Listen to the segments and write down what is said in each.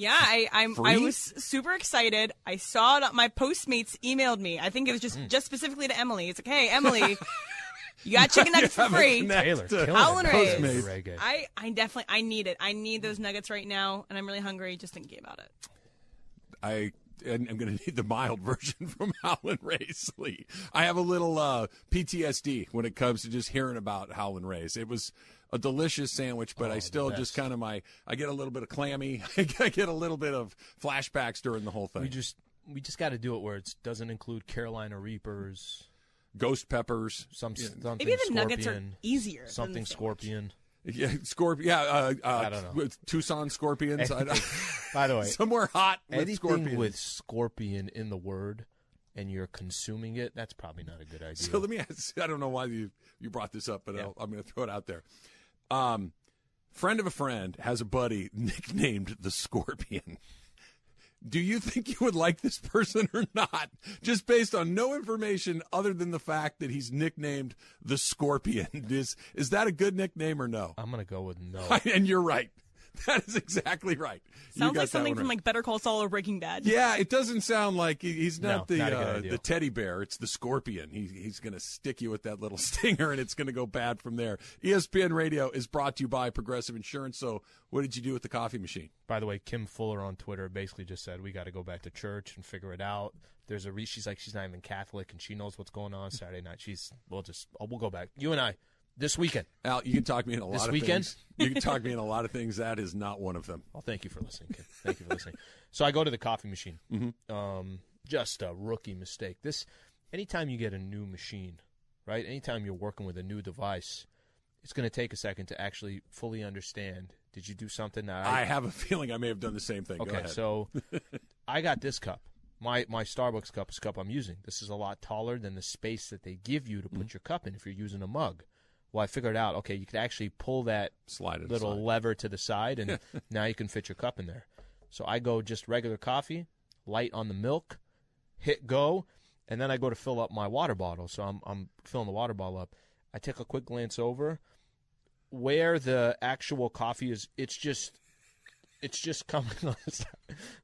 Yeah, I I'm, I was super excited. I saw it. My Postmates emailed me. I think it was just Hmm. just specifically to Emily. It's like, hey, Emily, you got chicken nuggets for free. Taylor, killing. Howlin' Rays. I I definitely I need it. I need those nuggets right now, and I'm really hungry. Just thinking about it. I and I'm going to need the mild version from Howlin' Rays. Lee. I have a little uh, PTSD when it comes to just hearing about Howlin' Rays. It was a delicious sandwich, but I still just kind of my I get a little bit of clammy. I get a little bit of flashbacks during the whole thing. We just we just got to do it where it doesn't include Carolina Reapers, Ghost peppers, some something Maybe the scorpion, nuggets are easier. than something the scorpion. yeah, scorpion. Yeah, uh, uh, I don't know. with Tucson scorpions. I, By the way, somewhere hot with anything scorpions. with scorpion in the word, and you're consuming it, that's probably not a good idea. So let me ask. I don't know why you you brought this up, but I'll, I'm going to throw it out there. Um, friend of a friend has a buddy nicknamed the Scorpion. Do you think you would like this person or not? Just based on no information other than the fact that he's nicknamed the Scorpion. Is is that a good nickname or no? I'm gonna go with no. and you're right. That is exactly right. Sounds like something from right. like Better Call Saul or Breaking Bad. Yeah, it doesn't sound like he- he's not No, the not uh, the teddy bear. It's the scorpion. He, he's going to stick you with that little stinger, and it's going to go bad from there. ESPN Radio is brought to you by Progressive Insurance. So, what did you do with the coffee machine? By the way, Kim Fuller on Twitter basically just said we got to go back to church and figure it out. There's a re- she's like she's not even Catholic and she knows what's going on Saturday night. She's we'll just oh, we'll go back. You and I this weekend. Al, you can talk me in a lot of things. This of weekend? things. You can talk me in a lot of things. That is not one of them. Well, thank you for listening. Kim. Thank you for listening. So I go to the coffee machine. Mm-hmm. Um, just a rookie mistake. This, anytime you get a new machine, right? Anytime you're working with a new device, it's going to take a second to actually fully understand. Did you do something that I have a feeling I may have done the same thing. Go Okay, so I got this cup. My my Starbucks cup is the cup I'm using. This is a lot taller than the space that they give you to put Mm-hmm. your cup in if you're using a mug. Well, I figured out, okay, you could actually pull that Slide little aside. lever to the side, and now you can fit your cup in there. So I go just regular coffee, light on the milk, hit go, and then I go to fill up my water bottle. So I'm I'm filling the water bottle up. I take a quick glance over where the actual coffee is. It's just it's just coming on.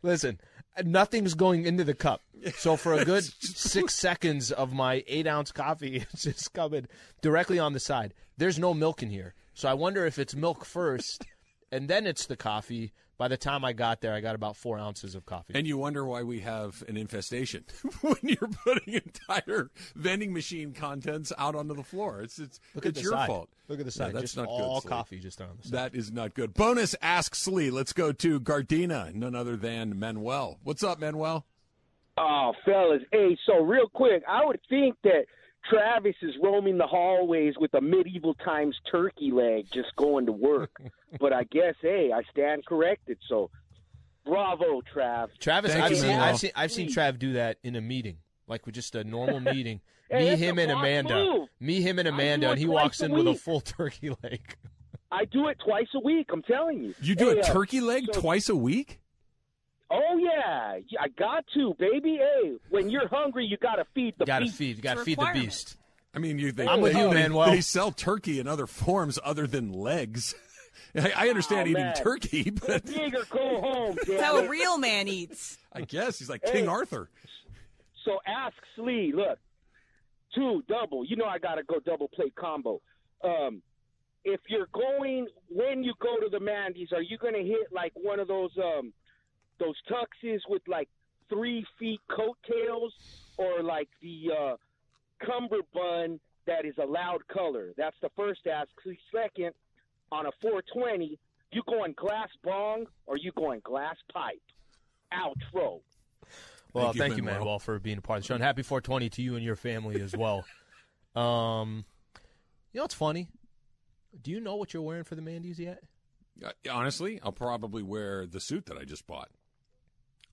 Listen, nothing's going into the cup. So for a good six seconds of my eight ounce coffee, it's just coming directly on the side. There's no milk in here. So I wonder if it's milk first and then it's the coffee. By the time I got there, I got about four ounces of coffee. And you wonder why we have an infestation when you're putting entire vending machine contents out onto the floor. It's it's Look it's the your side. fault. Look at the Yeah, side. that's just not all good. Coffee just on the side. That is not good. Bonus Ask Slee. Let's go to Gardena, none other than Manuel. What's up, Manuel? Oh, fellas. Hey, so real quick, I would think that Travis is roaming the hallways with a medieval times turkey leg just going to work. but I guess, hey, I stand corrected. So bravo, Trav. Travis, Thank I've you, seen, Manuel. I've seen I've seen Trav do that in a meeting, like with just a normal meeting. Hey, Me, him, and Amanda. move. Me, him, and Amanda, and he walks a in with a full turkey leg. I do it twice a week, I'm telling you. You do Hey, a uh, turkey leg so- twice a week? Oh, yeah. Yeah, I got to, baby. Hey, when you're hungry, you got to feed the You gotta beast. feed. You gotta feed the beast. I mean, you, they, I'm with they, you, they, Manuel. They sell turkey in other forms other than legs. I, I understand Oh, eating man. turkey, but Dig go home, That's how a real man eats. I guess he's like King Arthur. So ask Slee, look, two double. You know I gotta go double play combo. Um, if you're going when you go to the Mandy's, are you gonna hit like one of those um those tuxes with like three feet coattails, or like the uh, cummerbund that is a loud color? That's the first ask. Slee. Second, on a 420, you going glass bong or you going glass pipe? Outro. Well, Thank you, thank you, Manuel. Manuel, for being a part of the show. And happy 420 to you and your family as well. um, you know it's funny? Do you know what you're wearing for the Mandy's yet? Uh, honestly, I'll probably wear the suit that I just bought.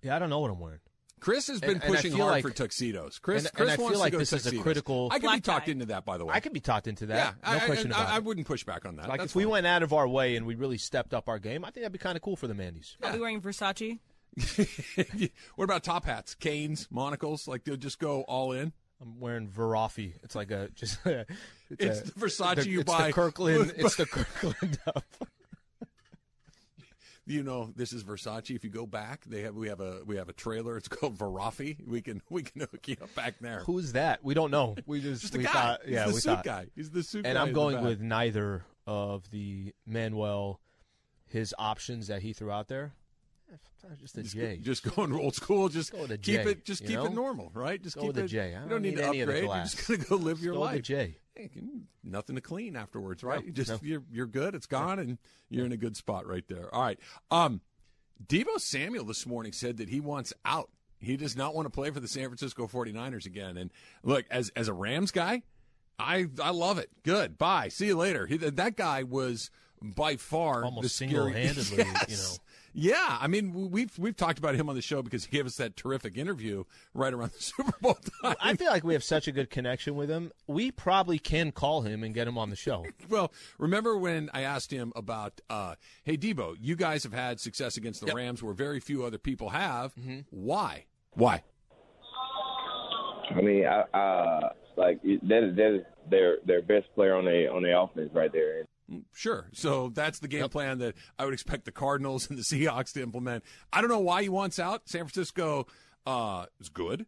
Yeah, I don't know what I'm wearing. Chris has been And- and pushing feel hard like- for tuxedos. Chris, and- and Chris I feel wants like to go this is a critical- I can be talked tie. into that, by the way. I could be talked into that. yeah, no I, question I, about I, I wouldn't push back on that. Like That's if we went out of our way and we really stepped up our game, I think that'd be kind of cool for the Mandy's. I'll be wearing Versace. what about top hats, canes, monocles? Like they'll just go all in. I'm wearing Verafi. It's like a just. it's, It's a- the Versace the- you it's buy. The Kirkland. it's the Kirkland. Up. You know, this is Versace. If you go back, they have we have a we have a trailer. It's called Verafi. We can we can hook you up back there. Who's that? We don't know. We just, Just a we guy. thought. He's yeah, the we suit thought. guy. He's the suit And. I'm going with neither of the Manuel, his options that he threw out there. Eh, Just a Just, J. just going old school. Just go keep J, it. Just keep it normal, right? Just Go keep with a it. J. I You don't don't need, need to any of the upgrade. You're just gonna go live your Go with life. a J. Hey, nothing to clean afterwards, right? No, just no. you're you're good. It's gone, and you're in a good spot right there. All right. Um, Deebo Samuel this morning said that he wants out. He does not want to play for the San Francisco 49ers again. And look, as as a Rams guy, I I love it. Good. Bye. See you later. He, that guy was by far Almost the scary- single-handedly, you Yes. know. Yeah, I mean we've we've talked about him on the show because he gave us that terrific interview right around the Super Bowl time. I feel like we have such a good connection with him. We probably can call him and get him on the show. Well, remember when I asked him about, uh, hey, Deebo, you guys have had success against the Yep. Rams where very few other people have. Mm-hmm. Why? Why? I mean, I, uh, like that is that is their their best player on the on the offense right there. Sure. So that's the game plan that I would expect the Cardinals and the Seahawks to implement. I don't know why he wants out. San Francisco uh, is good.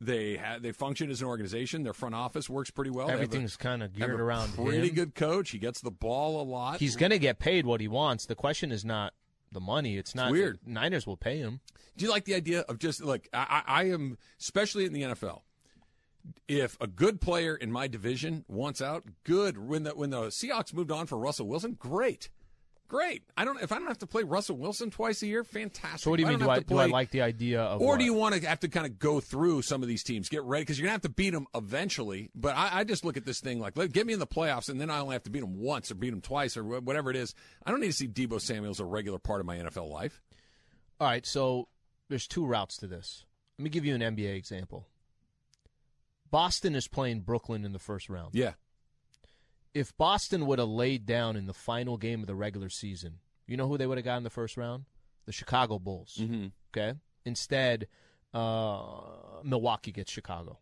They have they function as an organization. Their front office works pretty well. They have a- Everything's kind of geared around pretty him. good coach. He gets the ball a lot. He's going to get paid what he wants. The question is not the money. It's not weird. Niners will pay him. Do you like the idea of just like I I am, especially in the NFL? If a good player in my division wants out, good. When the when the Seahawks moved on for Russell Wilson, great, great. I don't if I don't have to play Russell Wilson twice a year, fantastic. So what do you If mean? Do I, to do I like the idea of? Or what? do you want to have to kind of go through some of these teams, get ready because you're gonna have to beat them eventually? But I, I just look at this thing like, let, get me in the playoffs, and then I only have to beat them once or beat them twice or whatever it is. I don't need to see Deebo Samuel's a regular part of my NFL life. All right, so there's two routes to this. Let me give you an NBA example. Boston is playing Brooklyn in the first round. Yeah, If Boston would have laid down in the final game of the regular season, you know who they would have got in the first round? The Chicago Bulls. mm-hmm. Okay. Instead, uh, Milwaukee gets Chicago.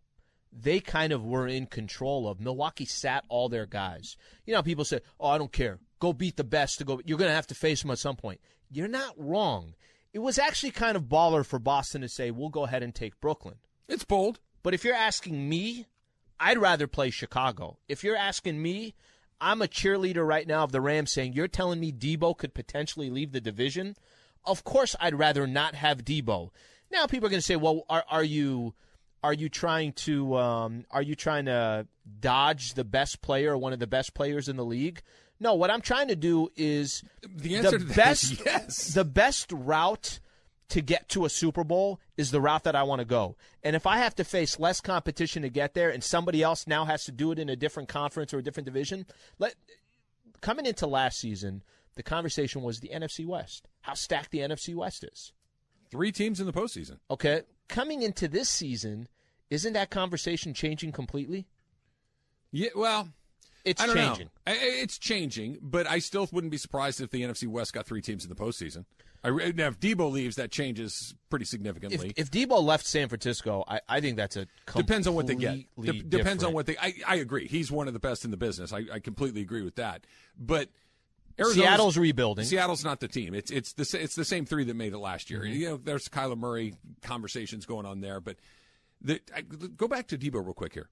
They kind of were in control of. Milwaukee sat all their guys. You know, people say, "Oh, I don't care. Go beat the best to go." You're going to have to face them at some point. You're not wrong. It was actually kind of baller for Boston to say, "We'll go ahead and take Brooklyn." it's bold. But if you're asking me, I'd rather play Chicago. If you're asking me, I'm a cheerleader right now of the Rams saying, You're telling me Deebo could potentially leave the division? Of course I'd rather not have Deebo. Now people are gonna say, Well, are are you are you trying to um, are you trying to dodge the best player or one of the best players in the league? No, what I'm trying to do is The answer the that best yes. the best route to get to a Super Bowl is the route that I want to go. And if I have to face less competition to get there and somebody else now has to do it in a different conference or a different division, let coming into last season, the conversation was the NFC West. How stacked the NFC West is. Three teams in the postseason. Okay? Coming into this season, isn't that conversation changing completely? Yeah, well, It's changing. know. It's changing, but I still wouldn't be surprised if the NFC West got three teams in the postseason. I, now, if Deebo leaves, that changes pretty significantly. if Deebo left San Francisco, I, I think that's a depends on what they get. Dep- depends on what they. I, I agree. He's one of the best in the business. I, I completely agree with that. But Arizona's- Seattle's rebuilding. Seattle's not the team. It's it's the it's the same three that made it last year. Mm-hmm. You know, there's Kyler Murray conversations going on there, but the, I, go back to Deebo real quick here.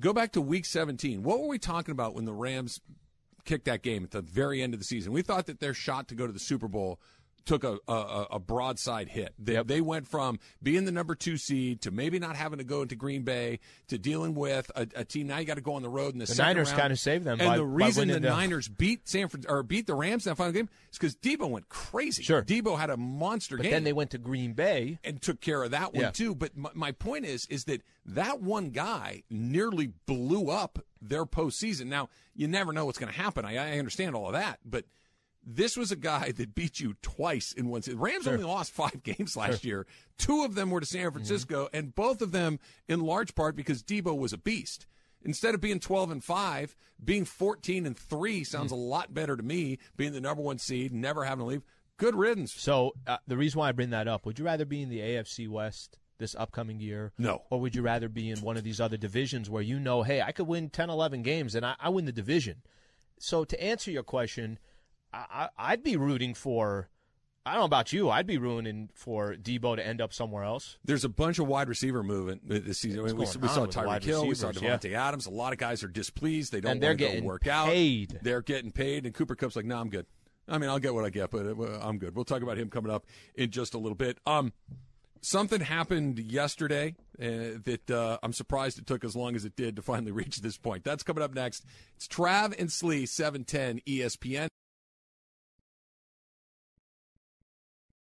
Go back to Week 17. What were we talking about when the Rams kicked that game at the very end of the season? We thought that their shot to go to the Super Bowl took a a, a broadside hit. They, they went from being the number two seed to maybe not having to go into Green Bay to dealing with a, a team. Now you got to go on the road in the, The Niners kinda saved them And by- the reason the the- Niners beat San Fran or beat the Rams in that final game is because Deebo went crazy. Sure. Deebo had a monster But game then they went to Green Bay. and took care of that one Yeah. too. But my, my point is, is that that one guy nearly blew up their postseason. Now you never know what's going to happen. I, I understand all of that, but This was a guy that beat you twice in one season. Rams only lost five games last year. Two of them were to San Francisco, and both of them in large part because Deebo was a beast. Instead of being 12 and 5, being 14 and 3 sounds a lot better to me, being the number one seed, never having to leave. Good riddance. So uh, the reason why I bring that up, would you rather be in the AFC West this upcoming year? No. Or would you rather be in one of these other divisions where you know, hey, I could win 10, 11 games and I, I win the division? So to answer your question, I, I, I'd be rooting for. I don't know about you. I'd be rooting for Deebo to end up somewhere else. There's a bunch of wide receiver movement this season. I mean, we, we saw Tyreek Hill, we saw Davante Adams. A lot of guys are displeased. They don't And they're want to go getting work out. paid. They're getting paid, and Cooper Kupp's like, "No, I'm good. I mean, I'll get what I get, but uh, I'm good." We'll talk about him coming up in just a little bit. Um, something happened yesterday uh, that uh, I'm surprised it took as long as it did to finally reach this point. That's coming up next. It's Trav and Slee, 710 ESPN.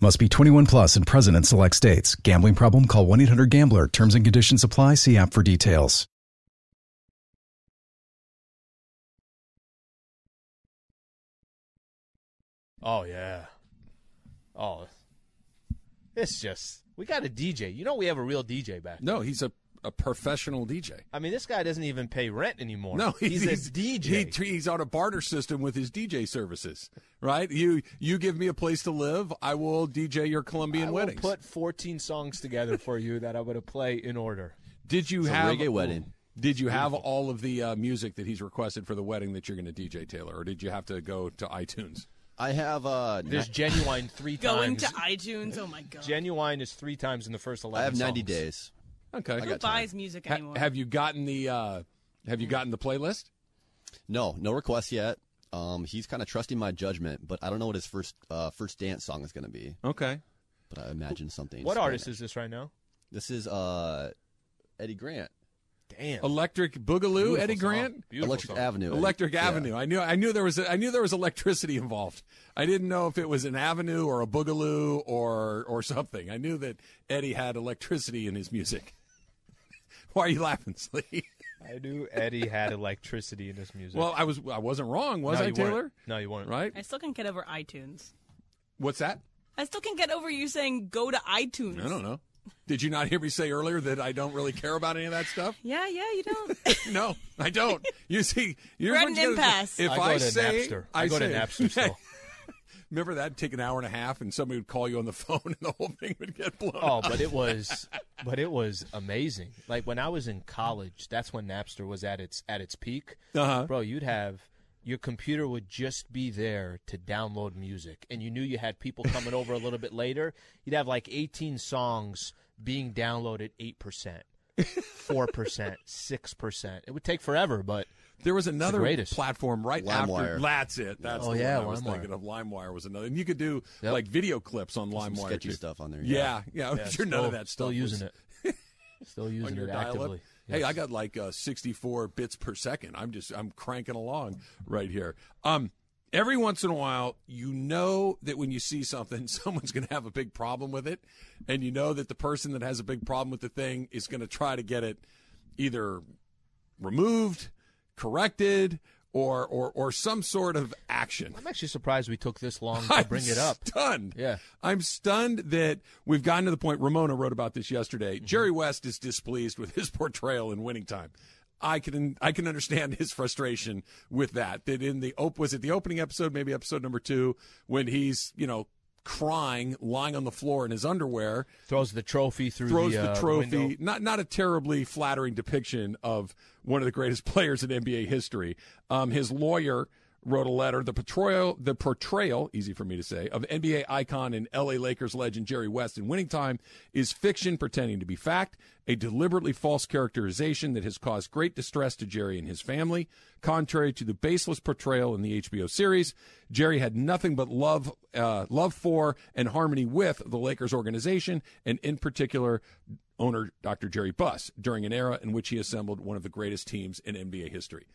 Must be 21 plus and present in select states. Gambling problem? Call 1 800 Gambler. Terms and conditions apply. See app for details. Oh yeah. Oh, it's just we got a DJ. You know we have a real DJ back. No, he's a, a professional DJ. I mean, this guy doesn't even pay rent anymore. No, he's, a DJ. he- he's on a barter system with his DJ services, right? You you give me a place to live, I will DJ your Colombian I will weddings. put 14 songs together for you that I'm going to play in order. did you It's a have reggae wedding. Did you have all of the uh, music that he's requested for the wedding that you're going to DJ Taylor, or did you have to go to iTunes? I have uh, There's genuine three Going times. to iTunes. Oh my god. genuine is three times in the first 11 I have 90 songs. days. Okay. Who got time. buys music Ha- anymore? have you gotten the uh, Have you gotten the playlist? No, no requests yet. Um, he's kind of trusting my judgment, but I don't know what his first uh, first dance song is going to be. Okay. But I imagine something. What spin artist is this right now? This is uh, Eddie Grant, Damn. Electric Boogaloo, Beautiful Eddie song. Grant. Beautiful Electric song. Avenue. Eddie. Electric Yeah. Avenue. I knew. I knew there was. A, I knew there was electricity involved. I didn't know if it was an avenue or a boogaloo or or something. I knew that Eddie had electricity in his music. Why are you laughing, Slee? I knew Eddie had electricity in his music. Well, I was. I wasn't wrong, was no, I, you Taylor? Weren't. No, you weren't. Right? I still can't get over iTunes. What's that? I still can't get over you saying go to iTunes. I don't know. Did you not hear me say earlier that I don't really care about any of that stuff? Yeah, yeah, you don't. No, I don't. You see, here's We're at what an impasse. If I go I to say, Napster. I go to Napster still. Remember that? Take an hour and a half, and somebody would call you on the phone, and the whole thing would get blown. Oh, up. but it was, but it was amazing. Like when I was in college, that's when Napster was at its at its peak. Uh-huh. Bro, you'd have your computer would just be there to download music, and you knew you had people coming over a little bit later. You'd have like 18 songs being downloaded, eight percent, four percent, six percent. It would take forever, but There was another greatest. platform right after. LimeWire. That's it. That's Oh, the yeah, one I was LimeWire. thinking of. LimeWire was another, and you could do Yep. like video clips on Some LimeWire. sketchy too. stuff on there. Yeah, yeah. I'm yeah, sure none of that still using was it. Still using your it dial-up. actively. Hey, I got like uh, 64 bits per second. I'm just I'm cranking along right here. Um, every once in a while, you know that when you see something, someone's going to have a big problem with it, and you know that the person that has a big problem with the thing is going to try to get it either removed, corrected, or or or some sort of action. I'm actually surprised we took this long to I'm bring it up. Stunned. Yeah. I'm stunned that we've gotten to the point. Ramona wrote about this yesterday. Mm-hmm. Jerry West is displeased with his portrayal in Winning Time. I can I can understand his frustration with that. That in the op was it the opening episode, maybe episode number two, when he's you know crying, lying on the floor in his underwear, Throws the trophy through throws the, the, uh, trophy. window. Not not a terribly flattering depiction of one of the greatest players in NBA history. Um, his lawyer wrote a letter. The portrayal, the portrayal, easy for me to say, of NBA icon and LA Lakers legend Jerry West in Winning Time is fiction pretending to be fact, a deliberately false characterization that has caused great distress to Jerry and his family. Contrary to the baseless portrayal in the HBO series, Jerry had nothing but love, uh, love for and harmony with the Lakers organization, and in particular, owner Dr. Jerry Buss during an era in which he assembled one of the greatest teams in NBA history.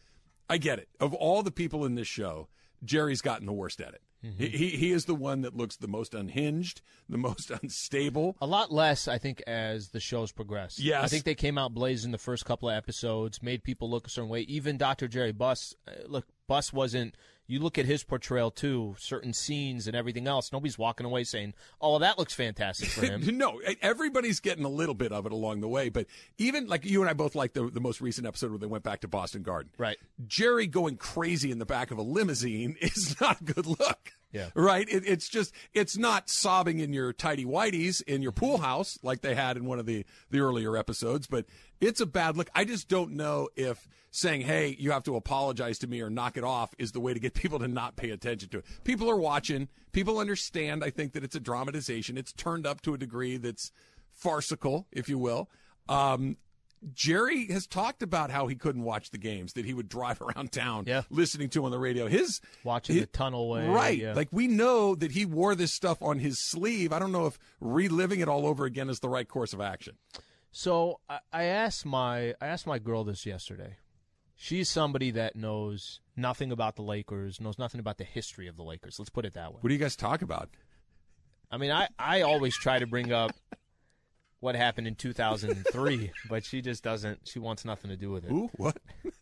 I get it. Of all the people in this show, Jerry's gotten the worst at it. He, he he is the one that looks the most unhinged, the most unstable. A lot less, I think, as the shows progress. Yes. I think they came out blazing the first couple of episodes, made people look a certain way. Even Dr. Jerry Buss, uh, look, Buss wasn't. You look at his portrayal too, certain scenes and everything else. Nobody's walking away saying, "Oh, that looks fantastic for him." no, everybody's getting a little bit of it along the way, but even like you and I both like the the most recent episode where they went back to Boston Garden. Right. Jerry going crazy in the back of a limousine is not a good look. Yeah. Right. It, it's just it's not sobbing in your tidy whities in your pool house like they had in one of the the earlier episodes, but it's a bad look. I just don't know if saying, "Hey, you have to apologize to me or knock it off" is the way to get people to not pay attention to it. People are watching. People understand. I think that it's a dramatization. It's turned up to a degree that's farcical, if you will. Um, Jerry has talked about how he couldn't watch the games, that he would drive around town Yeah. listening to on the radio. His Watching his- the tunnel way, Right. yeah. Like we know that he wore this stuff on his sleeve. I don't know if reliving it all over again is the right course of action. So I, I asked my I asked my girl this yesterday. She's somebody that knows nothing about the Lakers, knows nothing about the history of the Lakers. Let's put it that way. What do you guys talk about? I mean, I, I always try to bring up what happened in 2003, but she just doesn't. She wants nothing to do with it. Ooh, what?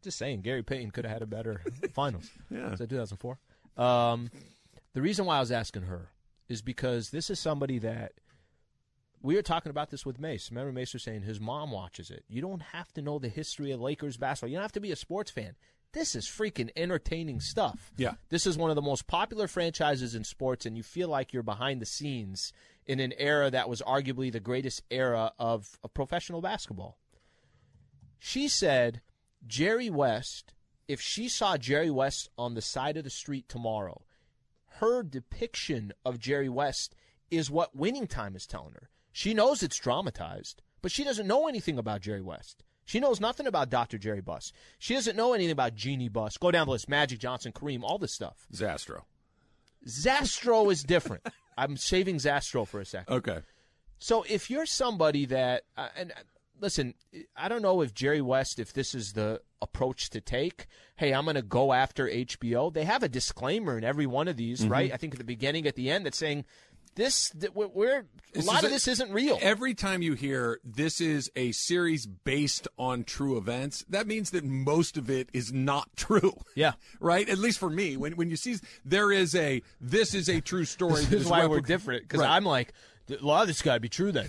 Just saying, Gary Payton could have had a better finals. Yeah. Was that 2004? Um, the reason why I was asking her is because this is somebody that we were talking about this with Mace. Remember, Mace was saying his mom watches it. You don't have to know the history of Lakers basketball. You don't have to be a sports fan. This is freaking entertaining stuff. Yeah. This is one of the most popular franchises in sports, and you feel like you're behind the scenes in an era that was arguably the greatest era of, of professional basketball. She said Jerry West, if she saw Jerry West on the side of the street tomorrow, her depiction of Jerry West is what winning time is telling her. She knows it's dramatized, but she doesn't know anything about Jerry West. She knows nothing about Dr. Jerry Buss. She doesn't know anything about Jeanie Buss. Go down the list. Magic Johnson, Kareem, all this stuff. Zastro. Zastro is different. I'm saving Zastro for a second. Okay. So if you're somebody that, uh, and uh, listen, I don't know if Jerry West, if this is the approach to take. Hey, I'm going to go after HBO. They have a disclaimer in every one of these, Mm-hmm. right? I think at the beginning, at the end, that's saying this. We're, we're a lot of a- this isn't real. Every time you hear this is a series based on true events, that means that most of it is not true. Yeah. Right? At least for me. When when you see there is a this is a true story. This that is why we're different because Right. I'm like a lot of this got to be true then.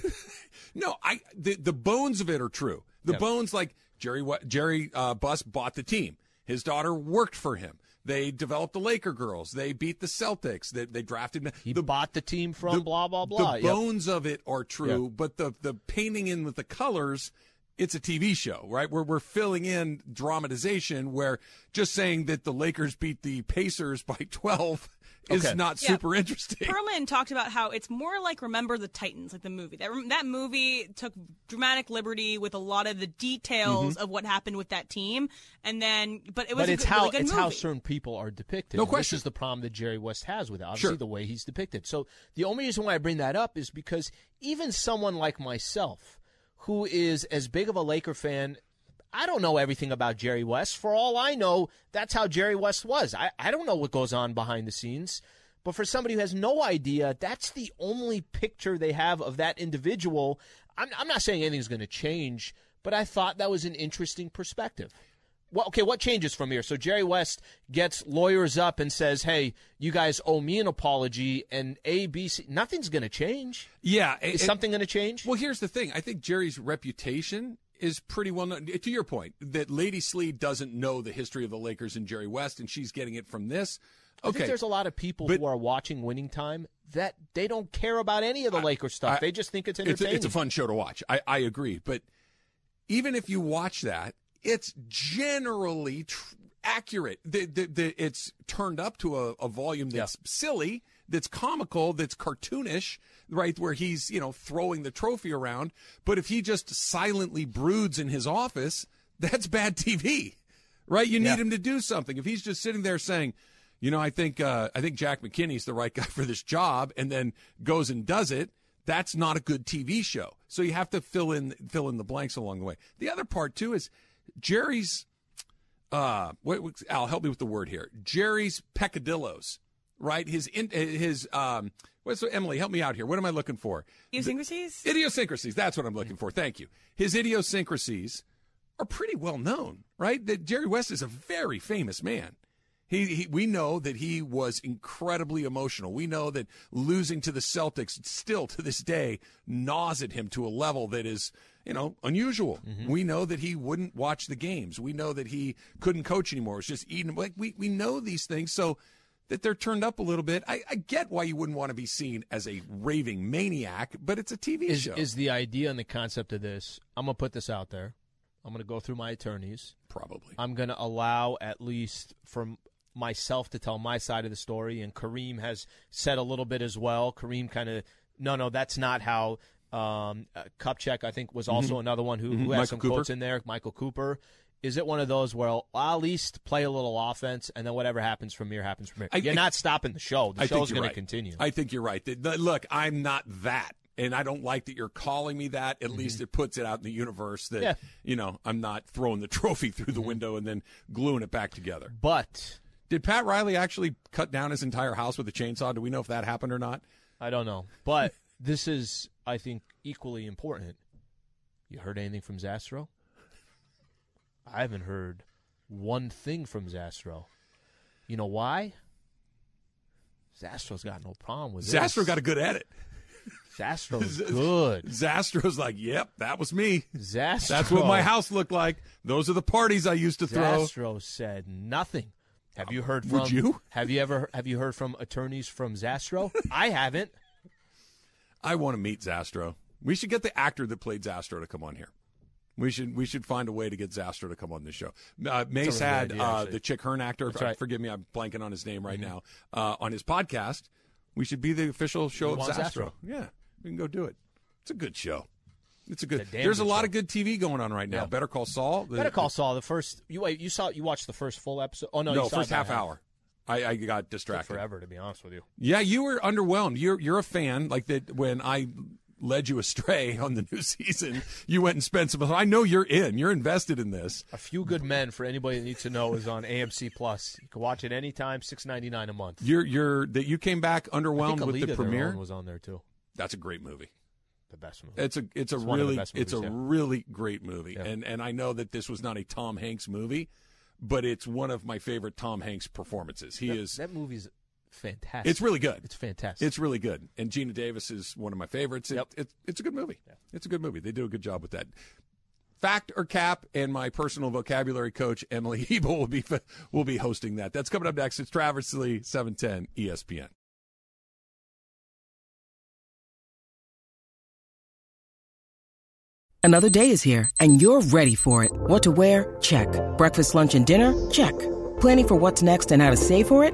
No, I the the bones of it are true. The Yeah. bones like Jerry Jerry uh, Buss bought the team. His daughter worked for him. They developed the Laker girls. They beat the Celtics. They, they drafted He the bought the team from the- blah blah blah. The Yep. bones of it are true, but the the painting in with the colors, it's a TV show, right? Where we're filling in dramatization. Where just saying that the Lakers beat the Pacers by twelve is Okay. not Yeah. super interesting. Pearlman talked about how it's more like Remember the Titans, like the movie. That that movie took dramatic liberty with a lot of the details mm-hmm. of what happened with that team, and then but it was But a it's good, how really good it's movie. how certain people are depicted. No And question. This is the problem that Jerry West has with it. Obviously, Sure. the way he's depicted. So the only reason why I bring that up is because even someone like myself, who is as big of a Laker fan. I don't know everything about Jerry West. For all I know, that's how Jerry West was. I, I don't know what goes on behind the scenes. But for somebody who has no idea, that's the only picture they have of that individual. I'm, I'm not saying anything's going to change, but I thought that was an interesting perspective. well, okay, what changes from here? So Jerry West gets lawyers up and says, "Hey, you guys owe me an apology," and A, B, C. Nothing's going to change. Yeah, Is it- something going to change? Well, here's the thing. I think Jerry's reputation is pretty well known. To your point, that Lady Slee doesn't know the history of the Lakers and Jerry West, and she's getting it from this. I Okay, think there's a lot of people But- who are watching Winning Time that they don't care about any of the Lakers stuff. I- they just think it's it's a, it's a fun show to watch. I, I agree, but even if you watch that, it's generally tr- accurate. The, the, the, it's turned up to a, a volume that's silly, that's comical, that's cartoonish, right? Where he's you know throwing the trophy around. But if he just silently broods in his office, that's bad TV, right? You need Yeah. him to do something. If he's just sitting there saying. You know, I think uh, I think Jack McKinney's the right guy for this job, and then goes and does it that's not a good TV show. So you have to fill in fill in the blanks along the way. The other part too is Jerry's. Uh, wait, Al, help me with the word here. Jerry's peccadillos, right? His in, his um. What's so Emily? Help me out here. What am I looking for? Idiosyncrasies? Idiosyncrasies. That's what I'm looking for. Thank you. His idiosyncrasies are pretty well known, right? That Jerry West is a very famous man. He, he, we know that he was incredibly emotional. We know that losing to the Celtics still to this day gnaws at him to a level that is, you know, unusual. We know that he wouldn't watch the games. We know that he couldn't coach anymore. It was just eating. Like we, we know these things. So that they're turned up a little bit. I, I get why you wouldn't want to be seen as a raving maniac, but it's a TV is, show. is the idea and the concept of this? I'm gonna put this out there. I'm gonna go through my attorneys. Probably. I'm gonna allow at least from myself to tell my side of the story, and Kareem has said a little bit as well. Kareem kind of, no, no, that's not how. Um, uh, Kupchak, I think, was also another one who, Mhm. who has Michael some Cooper. quotes in there. Michael Cooper. Is it one of those where I'll at least play a little offense, and then whatever happens from here happens from here? I- You're I- not stopping the show. The I show's going right. to continue. I think you're right. Look, I'm not that. And I don't like that you're calling me that. At least it puts it out in the universe that, Mm-hmm. Yeah. Mm-hmm. you know, I'm not throwing the trophy through the window and then gluing it back together. but Did Pat Riley actually cut down his entire house with a chainsaw? Do we know if that happened or not? I don't know. But this is, I think, equally important. You heard anything from Zastro? I haven't heard one thing from Zastro. You know why? Zastro's got no problem with it. Zastro this. got a good edit. Zastro's good. Zastro's like, yep, that was me. Zastro. That's what my house looked like. Those are the parties I used to throw. Zastro said nothing. Have you heard from? Would you? Have you ever? Have you heard from attorneys from Zastro? I haven't. I want to meet Zastro. We should get the actor that played Zastro to come on here. We should we should find a way to get Zastro to come on the show. Uh, Mace had idea, uh, the Chick Hearn actor. Right. Mm-hmm. Forgive me, I'm blanking on his name right now. Uh, on his podcast, we should be the official show of Zastro. Yeah, we can go do it. It's a good show. It's a good. It's a there's a lot show. of good TV going on right now. Yeah. Better Call Saul. The- Better Call Saul. The first you wait. You saw. You watched the first full episode. Oh no, No, you saw first about half hour. I, I got distracted. forever to be honest with you. Yeah, you were underwhelmed. You're you're a fan. Like that when I led you astray on the new season, you went and spent some. I know you're in. You're invested in this. A Few Good Men for anybody that needs to know is on AMC Plus. You can watch it anytime. Six ninety nine a month. You're you're that you came back underwhelmed with the premiere. was on there too. That's a great movie. The best movie. It's a it's a It's one of the really best it's a yeah. really great movie. Yeah. And and I know that this was not a Tom Hanks movie, but it's one of my favorite Tom Hanks performances. He that, is that movie's fantastic. it's really good. It's fantastic. It's really good. And Geena Davis is one of my favorites. It, Yep. it, it's a good movie. It's a good movie. They do a good job with that. Fact or cap, and my personal vocabulary coach Emily Hebel will be will be hosting that. That's coming up next. It's Travis Lee, seven ten E ESPN. Another day is here, and you're ready for it. What to wear? Check. Breakfast, lunch, and dinner? Check. Planning for what's next and how to save for it?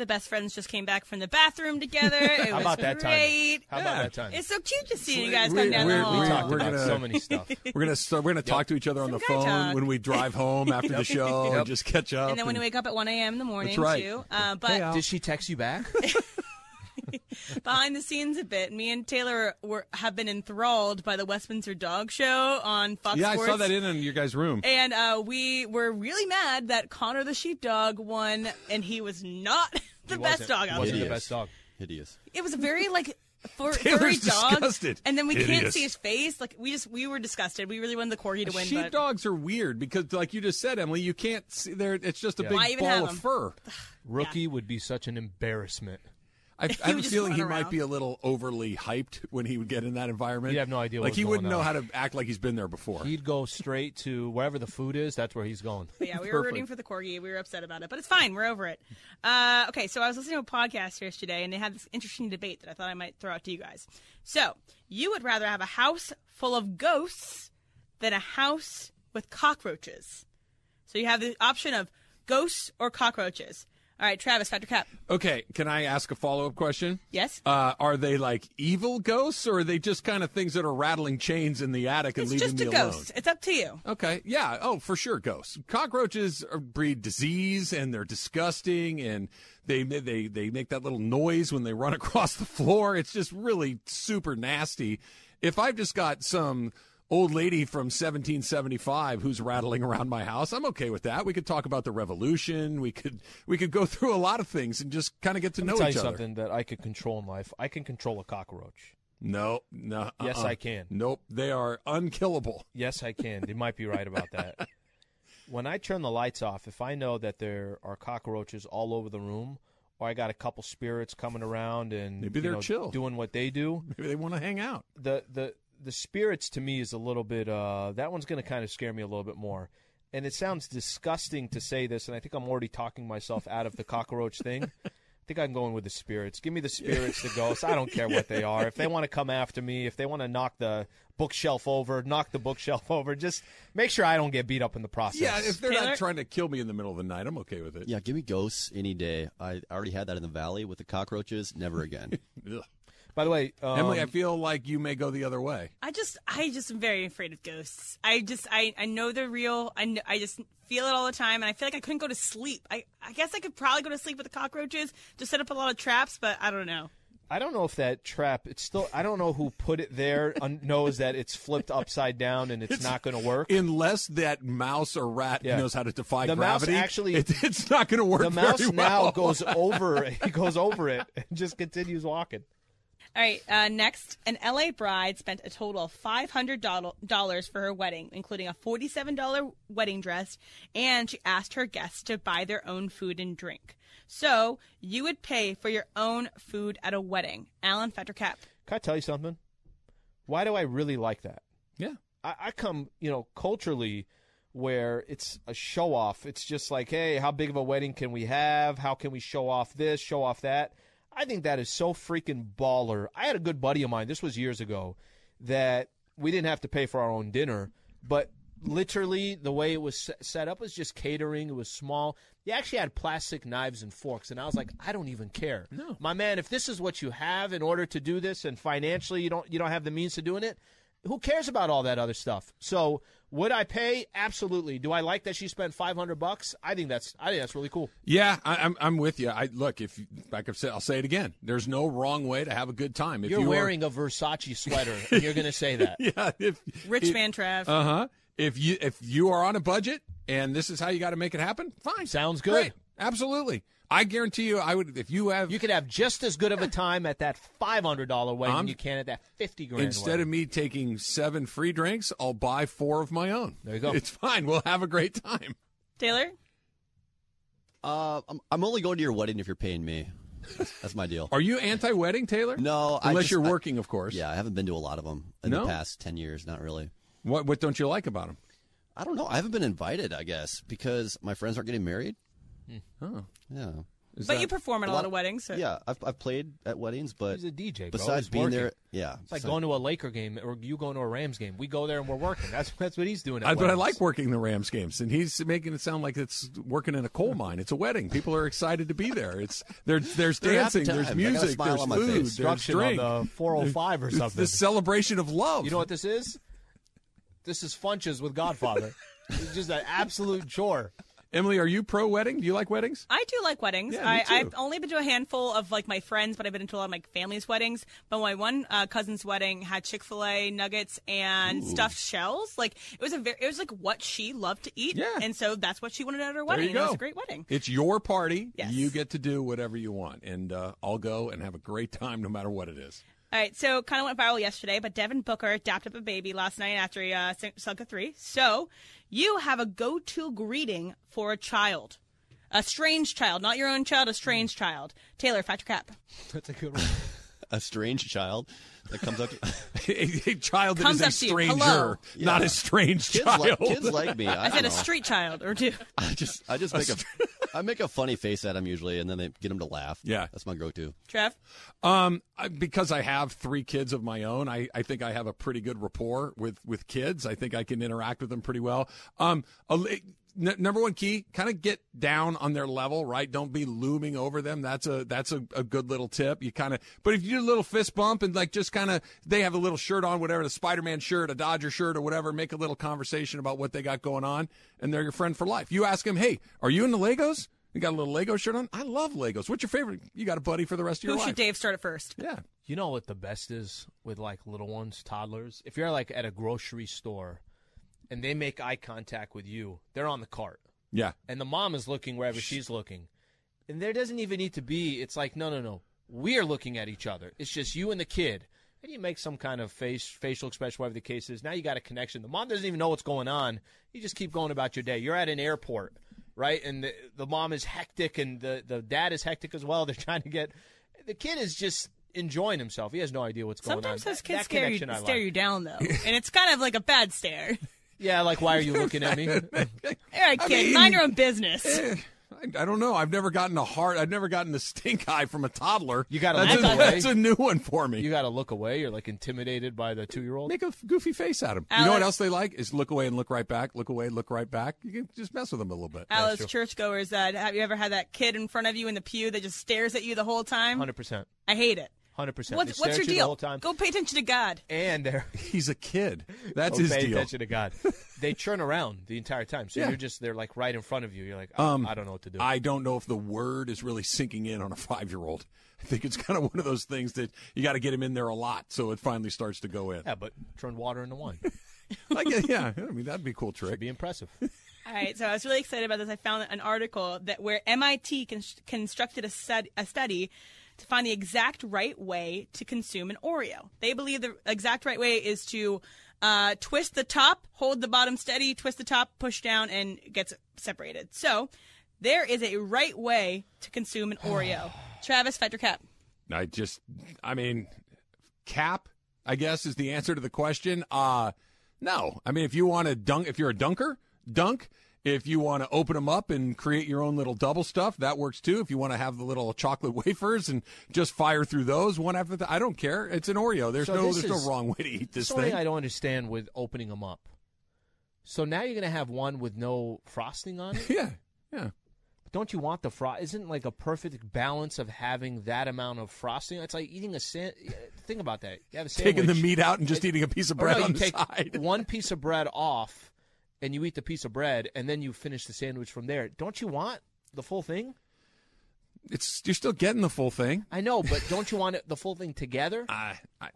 The best friends just came back from the bathroom together. It How was about that time? great. How about that time? It's so cute to see you guys we- come down we're- the hall. we we're- talked we're about gonna- so many stuff. We're gonna start, we're gonna talk to each other on the Some guy phone talk. when we drive home after the show and just catch up. and then when you wake up at 1 a.m. in the morning, that's right. too. Uh, but Hey, Did she text you back? behind the scenes a bit, me and Taylor were have been enthralled by the Westminster Dog Show on Fox yeah, I Sports. saw that in, in your guys' room. And uh, we were really mad that Connor the sheepdog won, and he was not the He best dog he out wasn't there. the best dog. Hideous. It was a very like for Taylor's furry dog, disgusted. and then we can't see his face. Like we just we were disgusted. We really wanted the corgi to win, but Sheepdogs are weird because, like you just said, Emily, you can't see there. It's just a Yeah. big ball of them? fur. Rookie would be such an embarrassment. I, I have a feeling run he might be a little overly hyped when he would get in that environment. You'd have no idea what Like was he going wouldn't know how to act like he's been there before. He'd go straight to wherever the food is. That's where he's going. But yeah, we were rooting for the corgi. We were upset about it, but it's fine. We're over it. Uh, okay, so I was listening to a podcast yesterday, and they had this interesting debate that I thought I might throw out to you guys. So you would rather have a house full of ghosts than a house with cockroaches. So you have the option of ghosts or cockroaches. All right, Travis, Factor Cap. Okay, can I ask a follow up question? Yes. Uh, are they like evil ghosts, or are they just kind of things that are rattling chains in the attic and It's leaving just me a alone? ghost. It's up to you. Okay, yeah. Oh, for sure, ghosts. Cockroaches breed disease, and they're disgusting, and they they they make that little noise when they run across the floor. It's just really super nasty. If I've just got some old lady from 1775 who's rattling around my house, I'm okay with that. We could talk about the revolution. We could we could go through a lot of things and just kind of get to Let know me tell each you other. something that I could control in life. I can control a cockroach. No, no. Yes, uh-uh. I can. Nope, they are unkillable. Yes, I can. They might be right about that. When I turn the lights off, if I know that there are cockroaches all over the room, or I got a couple spirits coming around and Maybe they're know, chill. doing what they do, Maybe they want to hang out. the the the spirits to me is a little bit. Uh, that one's going to kind of scare me a little bit more. And it sounds disgusting to say this, and I think I'm already talking myself out of the cockroach thing. I think I'm going with the spirits. Give me the spirits, the ghosts. I don't care what they are. If they want to come after me, if they want to knock the bookshelf over, knock the bookshelf over. Just make sure I don't get beat up in the process. Yeah, if they're Taylor? not trying to kill me in the middle of the night, I'm okay with it. Yeah, give me ghosts any day. I already had that in the valley with the cockroaches. Never again. Ugh. By the way, um, Emily, I feel like you may go the other way. I just, I just am very afraid of ghosts. I just, I, I know they're real. I, kn- I just feel it all the time, and I feel like I couldn't go to sleep. I, I guess I could probably go to sleep with the cockroaches, just set up a lot of traps, but I don't know. I don't know if that trap. It's still. I don't know who put it there. Un- knows that it's flipped upside down and it's, not going to work. Unless that mouse or rat Yeah. knows how to defy The mouse gravity, actually- it, it's not going to work. the mouse very now well. goes over. He goes over it and just continues walking. All right, uh, next, an LA bride spent a total of $500 for her wedding, including a $47 wedding dress, and she asked her guests to buy their own food and drink. So, you would pay for your own food at a wedding. Alan Fettercap. Can I tell you something? Why do I really like that? yeah. I, I come, you know, culturally where it's a show off. It's just like, hey, how big of a wedding can we have? How can we show off this, show off that? I think that is so freaking baller. I had a good buddy of mine, this was years ago, that we didn't have to pay for our own dinner, but literally the way it was set up was just catering. It was small. They actually had plastic knives and forks, and I was like, I don't even care. No, my man, if this is what you have in order to do this, and financially you don't you don't have the means to doing it, who cares about all that other stuff? So would I pay? Absolutely. Do I like that she spent five hundred bucks? I think that's I think that's really cool. Yeah, I, I'm I'm with you. I look if like I've said, I'll say it again. There's no wrong way to have a good time. If You're you are- wearing a Versace sweater, and you're going to say that. yeah, if Rich man Trav. Uh huh. If you if you are on a budget and this is how you got to make it happen, fine. Sounds good. Great. Absolutely. I guarantee you, I would if you have You could have just as good of a time at that five hundred dollar wedding I'm- you can at that fifty grand. instead wedding. of me taking seven free drinks, I'll buy four of my own. There you go. It's fine. We'll have a great time. Taylor? uh, I'm, I'm only going to your wedding if you're paying me. That's, that's my deal. Are you anti-wedding, Taylor? No, I unless just- you're I- working, of course. Yeah, I haven't been to a lot of them in No? the past ten years. Not really. What What don't you like about them? I don't know. I haven't been invited. I guess because my friends aren't getting married. Oh, Yeah. Is but that- you perform at a a lot lot- of weddings. So. Yeah, I've, I've played at weddings, but He's a DJ. Bro. besides He's being working. there, yeah, It's like so- going to a Laker game or you going to a Rams game. We go there and we're working. That's that's what he's doing. At I, but I like working the Rams games, and he's making it sound like it's working in a coal mine. It's a wedding. People are excited to be there. It's there, there's dancing, there's time. I got a music, there's food, there's Construction drink. on the 405 or It's something. the celebration of love. You know what this is? This is Funches with Godfather. it's just an absolute chore. Emily, are you pro wedding? Do you like weddings? I do like weddings. Yeah, I. I've only been to a handful of like my friends, but I've been to a lot of my family's weddings. But my one uh, cousin's wedding had Chick Fil A nuggets and stuffed shells. Like it was a very, it was like what she loved to eat. Yeah. and so that's what she wanted at her There wedding. you and It was a great wedding. It's your party. Yes. You get to do whatever you want, and uh, I'll go and have a great time no matter what it is. All right, so kind of went viral yesterday, but Devin Booker dapped up a baby last night after he uh, sunk a three. So you have a go-to greeting for a child, a strange child, not your own child, a strange hmm. child. Taylor, factor cap. That's a good one. a strange child that comes up. To, a, a child that Comes is a up to stranger, Hello. not Yeah. a strange kids, child. like, kids like me. I, I, said don't a street child or two. I just I just make a I make a funny face at them usually, and then they get them to laugh. Yeah. that's my go-to. Trev. Um, I- because I have three kids of my own, I, I think I have a pretty good rapport with, with kids. I think I can interact with them pretty well. Um, a li- n- number one key, kind of get down on their level, right? Don't be looming over them. That's a that's a, a good little tip. You kind of, but if you do a little fist bump and like just kind of, they have a little shirt on, whatever, the Spider Man shirt, a Dodger shirt, or whatever. Make a little conversation about what they got going on, and they're your friend for life. You ask them, hey, are you in the Legos? You got a little Lego shirt on? I love Legos. What's your favorite? You got a buddy for the rest of your Who life. Who should Dave start at first? Yeah. You know what the best is with like little ones, toddlers? If you're like at a grocery store and they make eye contact with you, they're on the cart. Yeah. And the mom is looking wherever she's looking. And there doesn't even need to be, it's like, no, no, no. We're looking at each other. It's just you and the kid. And you make some kind of face, facial expression, whatever the case is. Now you got a connection. The mom doesn't even know what's going on. You just keep going about your day. You're at an airport, right? And the, the mom is hectic and the, the dad is hectic as well. They're trying to get. The kid is just enjoying himself. He has no idea what's going on. Sometimes those kids that stare, you, connection stare like. you down though, and it's kind of like a bad stare. Yeah, like, why are you looking at me? All right, I kid, mean- mind your own business. Eh, I, I don't know. I've never gotten a heart. I've never gotten a stink eye from a toddler. You gotta that's, look a, away. that's a new one for me. You got to look away. You're like intimidated by the two year old. Make a goofy face at them. You know what Alex- else they like is look away and look right back. Look away, look right back. You can just mess with them a little bit. Alice, churchgoers, uh, have you ever had that kid in front of you in the pew that just stares at you the whole time? 100%. I hate it. 100%. What's, what's your at The deal? whole time. Go pay attention to God. And they're He's a kid. That's oh, his pay deal. attention to God. they turn around the entire time. So Yeah. you're just, they're like right in front of you. You're like, oh, Um, I don't know what to do. I don't know if the word is really sinking in on a five year old. I think it's kind of one of those things that you got to get him in there a lot so it finally starts to go in. yeah, but turn water into wine. Like, yeah, I mean that'd be a cool trick. Should be impressive. All right, so I was really excited about this. I found an article that where MIT con- constructed a, stud- a study to find the exact right way to consume an Oreo. They believe the exact right way is to uh, twist the top, hold the bottom steady, twist the top, push down, and it gets separated. So there is a right way to consume an Oreo. Travis, fight your cap. I just, I mean, cap, I guess, is the answer to the question. Uh, no. I mean, if you want to dunk, if you're a dunker, dunk. If you want to open them up and create your own little double stuff, that works too. If you want to have the little chocolate wafers and just fire through those one after the, I don't care. It's an Oreo. There's So no, there's no wrong way to eat this thing. I don't understand with opening them up. So now you're going to have one with no frosting on it? yeah, yeah. Don't you want the frost? Isn't like a perfect balance of having that amount of frosting? It's like eating a sand. Think about that. You have a sandwich. Taking the meat out and just eating a piece of bread no, on the side. one piece of bread off, and you eat the piece of bread, and then you finish the sandwich from there. Don't you want the full thing? It's you're still getting the full thing. I know, but don't you want it, the full thing together? I, I,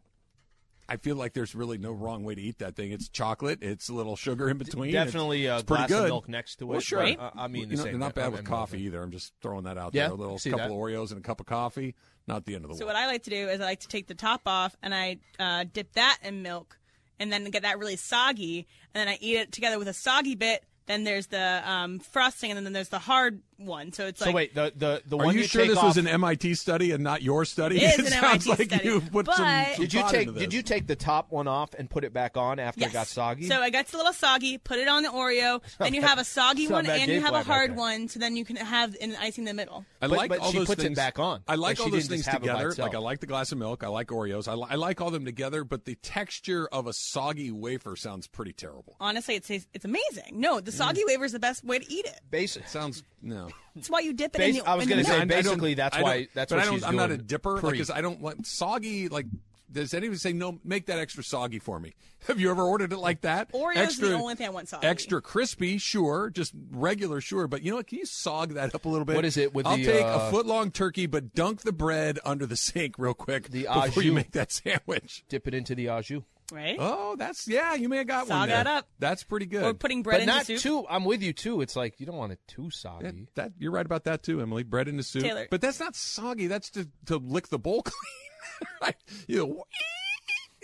I feel like there's really no wrong way to eat that thing. It's chocolate. It's a little sugar in between. Definitely it's, a it's pretty glass good. of milk next to Well, it. sure. Right? Uh, I mean, the You know, same they're not thing. bad I with coffee either. I'm just throwing that out Yeah, there. A little couple that. Oreos and a cup of coffee. Not the end of the So world. So what I like to do is I like to take the top off and I uh, dip that in milk, and then get that really soggy, and then I eat it together with a soggy bit. Then there's the um, frosting, and then there's the hard one. So it's like. So wait, the the the Are one you, you sure take this off, was an MIT study and not your study? It is an sounds MIT like study, you put some, but- some Did you take into Did you take the top one off and put it back on after yes. it got soggy? So it gets a little soggy. Put it on the Oreo. Then you have a soggy one and you have a plan right hard there. one. So then you can have an icing in the middle. I But- like but all she those puts it things. back on. I like Like, all those things just have it by together. Like I like the glass of milk. I like Oreos. I, li- I like all them together. But the texture of a soggy wafer sounds pretty terrible. Honestly, it's it's amazing. No, the soggy Mm. wafer is the best way to eat it. Basic. Sounds no. That's why you dip it Bas- in the. I was gonna say, milk. I don't- basically, that's why- that's but what I don't, she's I'm not a dipper pre. because I don't want soggy. Like, does anyone say no? Make that extra soggy for me. Have you ever ordered it like that? Oreo's extra, the only thing I want soggy. Extra crispy, sure. Just regular, sure. But you know what? Can you sog that up a little bit? What is it with the I'll the, take uh, a foot long turkey, but dunk the bread under the sink real quick The before au you jus. make that sandwich. Dip it into the au jus. Right? Oh, that's yeah. You may have got one. Sog there. that up. That's pretty good. Or putting bread but into not soup. too. I'm with you too. It's like you don't want it too Yeah, soggy. that you're right about that too, Emily. Bread in the soup, Taylor. but that's not soggy. That's to to lick the bowl clean. right? You know,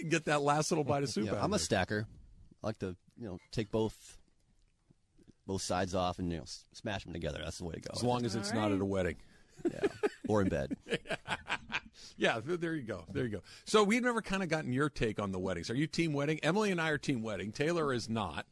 get that last little bite of soup. Yeah, out I'm of a stacker. I like to, you know, take both both sides off and you know smash them together. That's the way to go. as long as it's not at a wedding. yeah. or in bed. Yeah, th- there you go. There you go. So we've never kind of gotten your take on the weddings. Are you team wedding? Emily and I are team wedding. Taylor is not.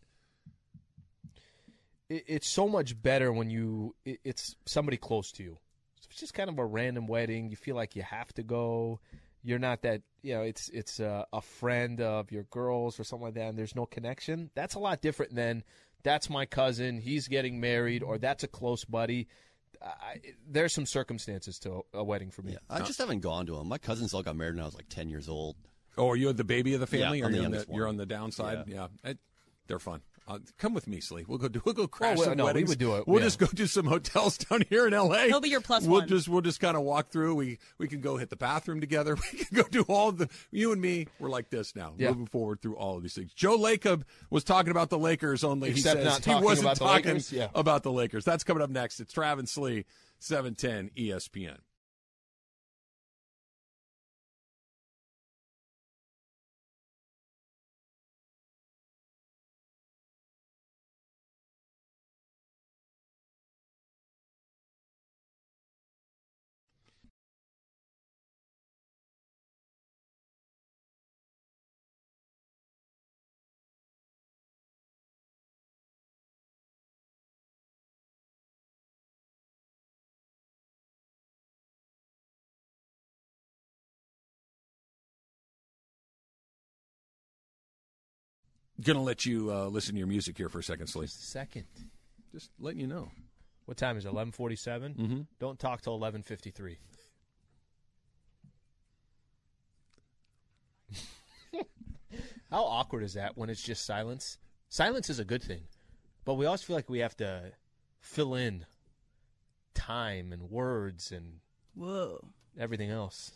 It, it's so much better when you. It, it's somebody close to you. If it's just kind of a random wedding. You feel like you have to go. You're not that. You know, it's it's a, a friend of your girls or something like that, and there's no connection. That's a lot different than that's my cousin. He's getting married, or that's a close buddy. I, there's some circumstances to a wedding for me. Yeah, I just haven't gone to them. My cousins all got married when I was like 10 years old. Oh, are you the baby of the family? Yeah, or I'm the you're, on the, you're on the downside. Yeah, It- they're fun. Uh, come with me, Slee. We'll go. Do, we'll go crash well, some no, We would do it. We'll yeah. just go to some hotels down here in L.A. He'll be your plus we'll one. just we'll just kind of walk through. We we can go hit the bathroom together. We can go do all the. You and me, we're like this now, Yeah. moving forward through all of these things. Joe Lacob was talking about the Lakers only. Except he not says he talking wasn't about the talking Lakers? Yeah. about the Lakers. That's coming up next. It's Travis Slee, seven ten ESPN. Gonna let you uh, listen to your music here for a second, Slee. Second. Just letting you know. What time is it? 11:47. Mm-hmm. Don't talk till 11:53. How awkward is that when it's just silence? Silence is a good thing, but we always feel like we have to fill in time and words and Whoa. everything else.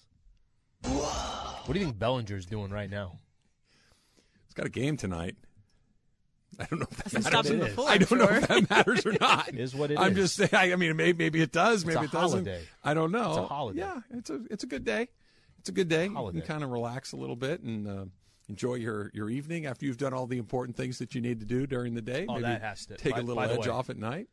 What do you think Bellinger's doing right now? It's got a game tonight. I don't know if that Hasn't matters. stopped him it is. before. I I'm don't know sure. if that matters or not. It is what it I'm is. just saying. I mean, maybe, maybe it does. Maybe a it doesn't. holiday. I don't know. It's a holiday. Yeah, it's a it's a good day. It's a good day. Holiday. You can kind of relax a little bit and uh, enjoy your your evening after you've done all the important things that you need to do during the day. Oh, maybe that has to- take by- a little by the edge way- off at night.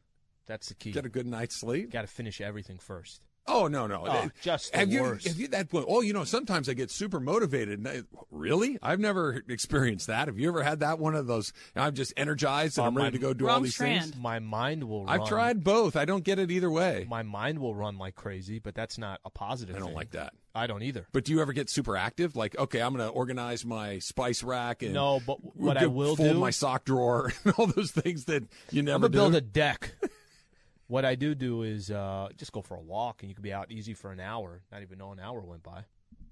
That's the key. Get a good night's sleep. Got to finish everything first. Oh no no! Oh, just the have you worst. have you that point? Oh, you know, sometimes I get super motivated. And I- really, I've never experienced that. Have you ever had that one of those? I'm just energized and Oh, I'm ready my- to go do all these strand. things. My mind will. I've tried both. I don't get it either way. My mind will run like crazy, but that's not a positive. I don't thing. like that. I don't either. But do you ever get super active? Like, okay, I'm going to organize my spice rack and No, but what I will fold do- my sock drawer and all those things that you I'm never gonna build a deck. what I do do is uh, just go for a walk, and you can be out easy for an hour, not even know an hour went by.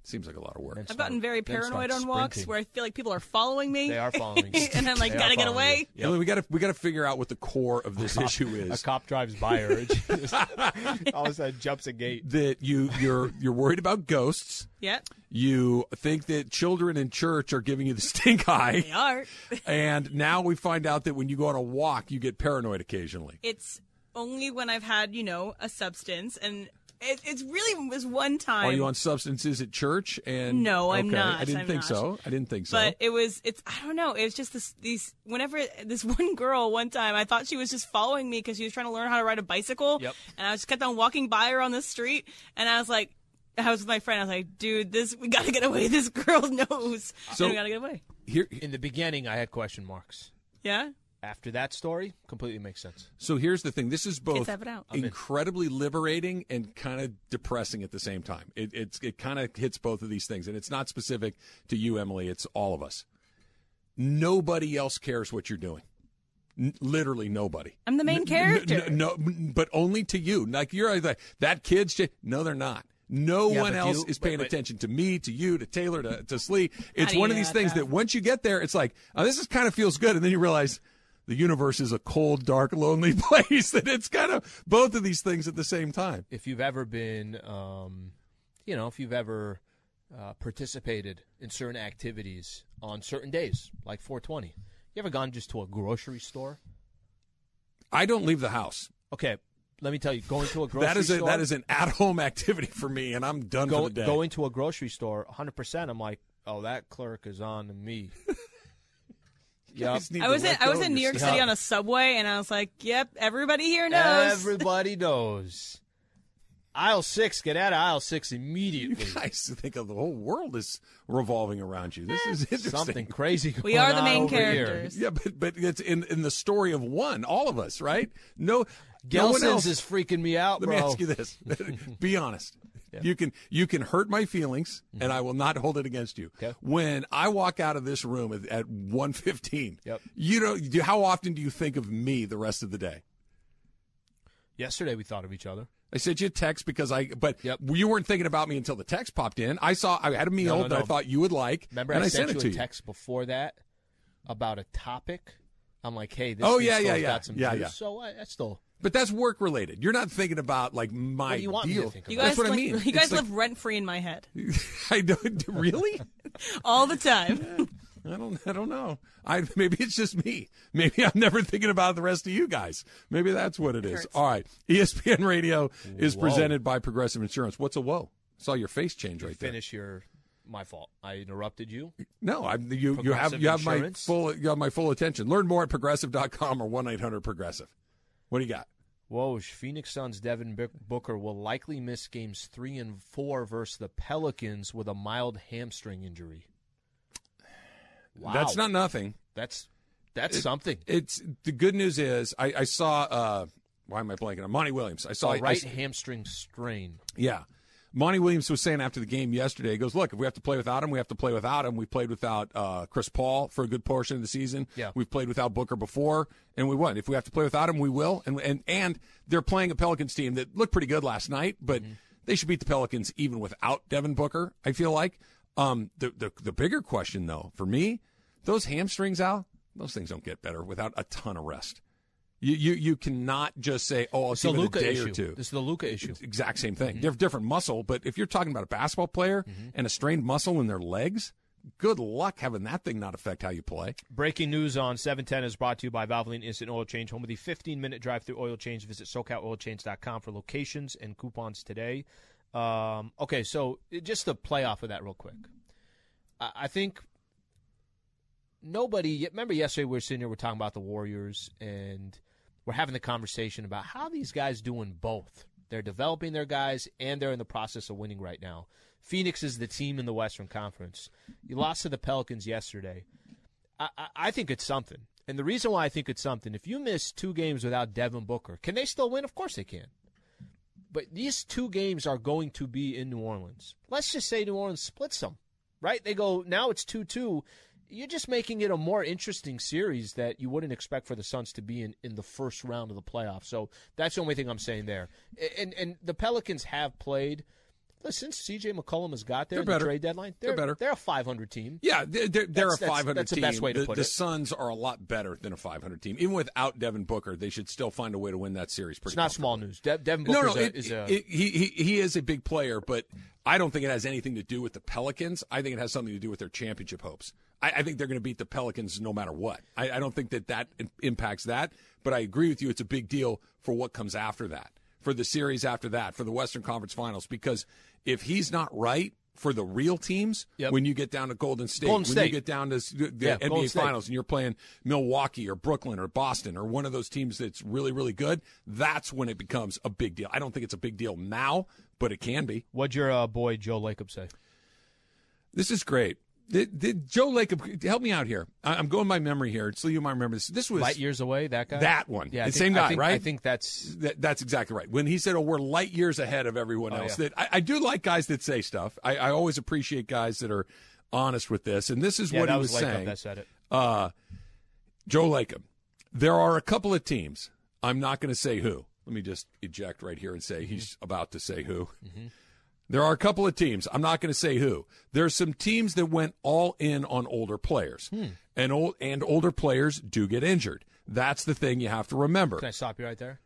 Seems like a lot of work. I've start- gotten very paranoid on walks sprinting. where I feel like people are following me. They are following you. and I'm like, They gotta get following away. you. Emily, we got to we got to figure out what the core of this issue is. A is. cop drives by her, and she just all of a sudden jumps a gate. that you you're you're worried about ghosts. Yep, You think that children in church are giving you the stink eye, they are. and now we find out that when you go on a walk, you get paranoid occasionally. it's only when I've had, you know, a substance and it, it's really was one time. Are you on substances at church? And No, I'm Okay, not. I didn't I'm think not. so. I didn't think so. But it was it's I don't know. It was just this these whenever this one girl one time I thought she was just following me because she was trying to learn how to ride a bicycle. Yep. And I just kept on walking by her on the street, and I was like, I was with my friend. I was like, dude, this we gotta get away. This girl knows. So- and we gotta get away. Here, In the beginning, I had question marks. Yeah. After that story, completely makes sense. so here's the thing. This is both have it out. I'm in. incredibly liberating and kind of depressing at the same time. It, it's it kind of hits both of these things, and it's not specific to you, Emily. It's all of us. Nobody else cares what you're doing. N- literally nobody. I'm the main N- n- character. n- no, but only to you. Like you're like that kid's. j- No, they're not. No Yeah, one else you- is paying but- but- attention to me, to you, to Taylor, to, to Slee. It's one of these things that? that once you get there, it's like, oh, this is kind of feels good, and then you realize the universe is a cold, dark, lonely place. That it's kind of both of these things at the same time. If you've ever been, um, you know, if you've ever uh, participated in certain activities on certain days, like 420, you ever gone just to a grocery store? I don't leave the house. Okay, let me tell you, going to a grocery That is a, store. that is an at home activity for me, and I'm done go, for the day. going to a grocery store 100% i'm like oh that clerk is on to me yep. I was in I was in New York yourself. City on a subway, and I was like, "Yep, everybody here knows." everybody knows aisle six get out of aisle six immediately. You immediately guys think of the whole world is revolving around you. This eh. is interesting. something crazy we are the main over here. characters. Yeah, but but it's in in the story of one, all of us, right? No, no one Gelson's else is freaking me out Let bro me ask you this: Be honest. You can you can hurt my feelings, and I will not hold it against you. Mm-hmm. Okay. When I walk out of this room at, at one fifteen, Yep. you know do, how often do you think of me the rest of the day? yesterday we thought of each other I sent you a text because I, but Yep. you weren't thinking about me until the text popped in. I saw I had a meal No, no, that I thought you would like, remember and i, I, sent, it you a you. text before that about a topic i'm like hey this Oh, yeah, yeah, yeah. got some Yeah, juice. yeah. so I, I still But that's work related. You're not thinking about like my What do you want me deal. to think You about? guys, That's what I mean. You guys It's like- live rent free in my head I don't really. all the time. I don't. I don't know. I maybe it's just me. Maybe I'm never thinking about the rest of you guys. Maybe that's what it is. hurts. All right. ESPN Radio is Whoa. presented by Progressive Insurance. What's a whoa? I Saw your face change right there. finish your my fault i interrupted you No, I, you you have you have my full you have my full attention. Learn more at progressive.com or one eight hundred progressive. What do you got? Woj, Phoenix Suns Devin Booker will likely miss games three and four versus the Pelicans with a mild hamstring injury. Wow. That's not nothing. That's that's something. It's the good news is I, I saw. Uh, why am I blanking on Monty Williams? I saw a I- right hamstring strain. Yeah. Monty Williams was saying after the game yesterday, he goes, Look, if we have to play without him, we have to play without him. We played without uh, Chris Paul for a good portion of the season. Yeah. We've played without Booker before, and we won. If we have to play without him, we will. And and, and they're playing a Pelicans team that looked pretty good last night, but they should beat the Pelicans even without Devin Booker, I feel like. Um, the, the, the bigger question, though, for me, those hamstrings, Al, those things don't get better without a ton of rest. You, you, you cannot just say, oh, I'll It's give the it a Luka day issue. or two This is the Luka issue. It's exact same thing. They're different muscle, but if you're talking about a basketball player and a strained muscle in their legs, good luck having that thing not affect how you play. Breaking news on 710 is brought to you by Valvoline Instant Oil Change, home of the 15 minute drive through oil change. Visit SoCalOilChange.com for locations and coupons today. Um, okay, so just to play off of that real quick. I, I think nobody, remember yesterday we were sitting here, we're talking about the Warriors, and we're having the conversation about how these guys doing both. They're developing their guys, and they're in the process of winning right now. Phoenix is the team in the Western Conference. You lost to the Pelicans yesterday. I, I, I think it's something. And the reason why I think it's something, if you miss two games without Devin Booker, can they still win? Of course they can. But these two games are going to be in New Orleans. Let's just say New Orleans splits them, right? They go, now it's 2 2. You're just making it a more interesting series that you wouldn't expect for the Suns to be in in the first round of the playoffs. So that's the only thing I'm saying there. And, and the Pelicans have played. Since CJ McCollum has got there the trade deadline, They're they're, better. They're a 500 team. Yeah, they're, they're, they're a that's- 500 that's the team. best way to the, put the it. Suns are a lot better than a 500 team. Even without Devin Booker, they should still find a way to win that series. Pretty It's not small news. De- Devin Booker no, is, it- a, is a it- he, he he is a big player, but I don't think it has anything to do with the Pelicans. I think it has something to do with their championship hopes. I, I think they're going to beat the Pelicans no matter what. I, I don't think that that impacts that, but I agree with you. It's a big deal for what comes after that. For the series after that, for the Western Conference Finals, because if he's not right for the real teams, Yep. when you get down to Golden State, Golden when State. you get down to the Yeah, Golden NBA State. Finals, and you're playing Milwaukee or Brooklyn or Boston or one of those teams that's really, really good, that's when it becomes a big deal. I don't think it's a big deal now, but it can be. What'd your uh, boy Joe Lacob say? This is great. Did, did Joe Lacob help me out here? I- I'm going by memory here, so you might remember this. This was Light years away, that guy. that one. Yeah, the think- same I guy, think- right? I think that's That, that's exactly right. When he said, "Oh, we're light years ahead of everyone Oh, else," yeah. that I, I do like guys that say stuff. I, I always appreciate guys that are honest with this. And this is yeah, what he was, was saying. that said it. Uh, Joe Lacob. There are a couple of teams. I'm not going to say who. Let me just eject right here and say Mm-hmm. he's about to say who. There are a couple of teams. I'm not going to say who. There's some teams that went all in on older players, Hmm. and old and older players do get injured. That's the thing you have to remember. Can I stop you right there?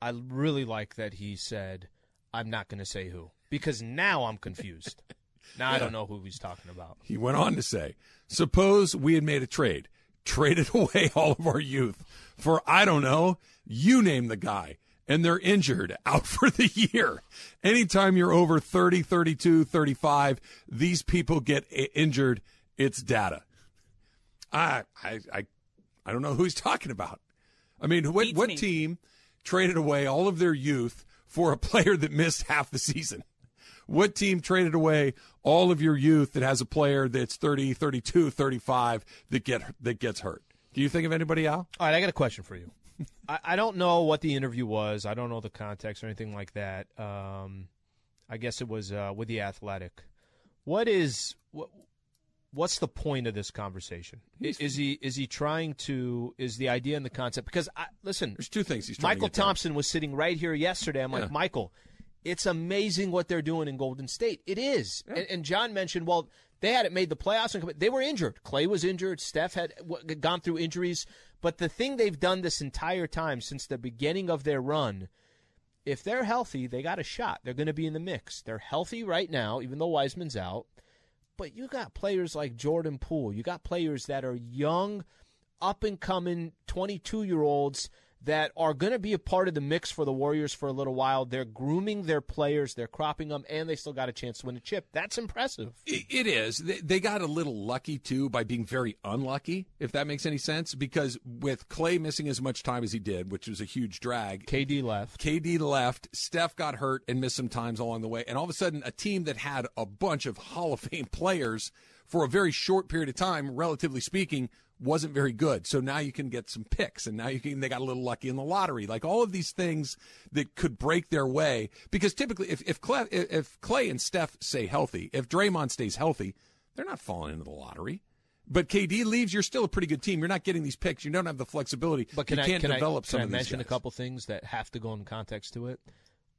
I really like that he said, "I'm not going to say who," because now I'm confused. now I don't know who he's talking about. He went on to say, Suppose we had made a trade, traded away all of our youth for, I don't know, you name the guy, and they're injured out for the year. Anytime you're over 30, 32, 35, these people get injured. It's data. I, I, I, I don't know who he's talking about. I mean, what, what me. team traded away all of their youth for a player that missed half the season? What team traded away all of your youth that has a player that's 30, 32, 35 that get that gets hurt? Do you think of anybody, Al? All right, I got a question for you. I, I don't know what the interview was. I don't know the context or anything like that. Um, I guess it was uh, with the Athletic. What is what? What's the point of this conversation? Is, is he is he trying to is the idea and the concept? Because I, listen, There's two things he's trying Michael to get done. Thompson was sitting right here yesterday. I'm Yeah. like, Michael, it's amazing what they're doing in Golden State. It is. And, and John mentioned, well, they hadn't made the playoffs, and they were injured. Clay was injured. Steph had gone through injuries. But the thing they've done this entire time since the beginning of their run, if they're healthy, they got a shot. They're going to be in the mix. They're healthy right now, even though Wiseman's out. But you got players like Jordan Poole. You got players that are young, up and coming 22 year olds that are going to be a part of the mix for the Warriors for a little while. They're grooming their players, they're cropping them, and they still got a chance to win a chip. That's impressive. It it is. They, they got a little lucky too by being very unlucky, if that makes any sense. Because with Clay missing as much time as he did, which was a huge drag, KD left. KD left. Steph got hurt and missed some times along the way. And all of a sudden, a team that had a bunch of Hall of Fame players for a very short period of time, relatively speaking, wasn't very good. So now you can get some picks, and now you can. They got a little lucky in the lottery, like all of these things that could break their way. Because typically, if if Clay, if Clay and Steph stay healthy, if Draymond stays healthy, they're not falling into the lottery. But KD leaves, you're still a pretty good team. You're not getting these picks. You don't have the flexibility. But can you I can't can develop I, some I of these mention a couple things that have to go in context to it?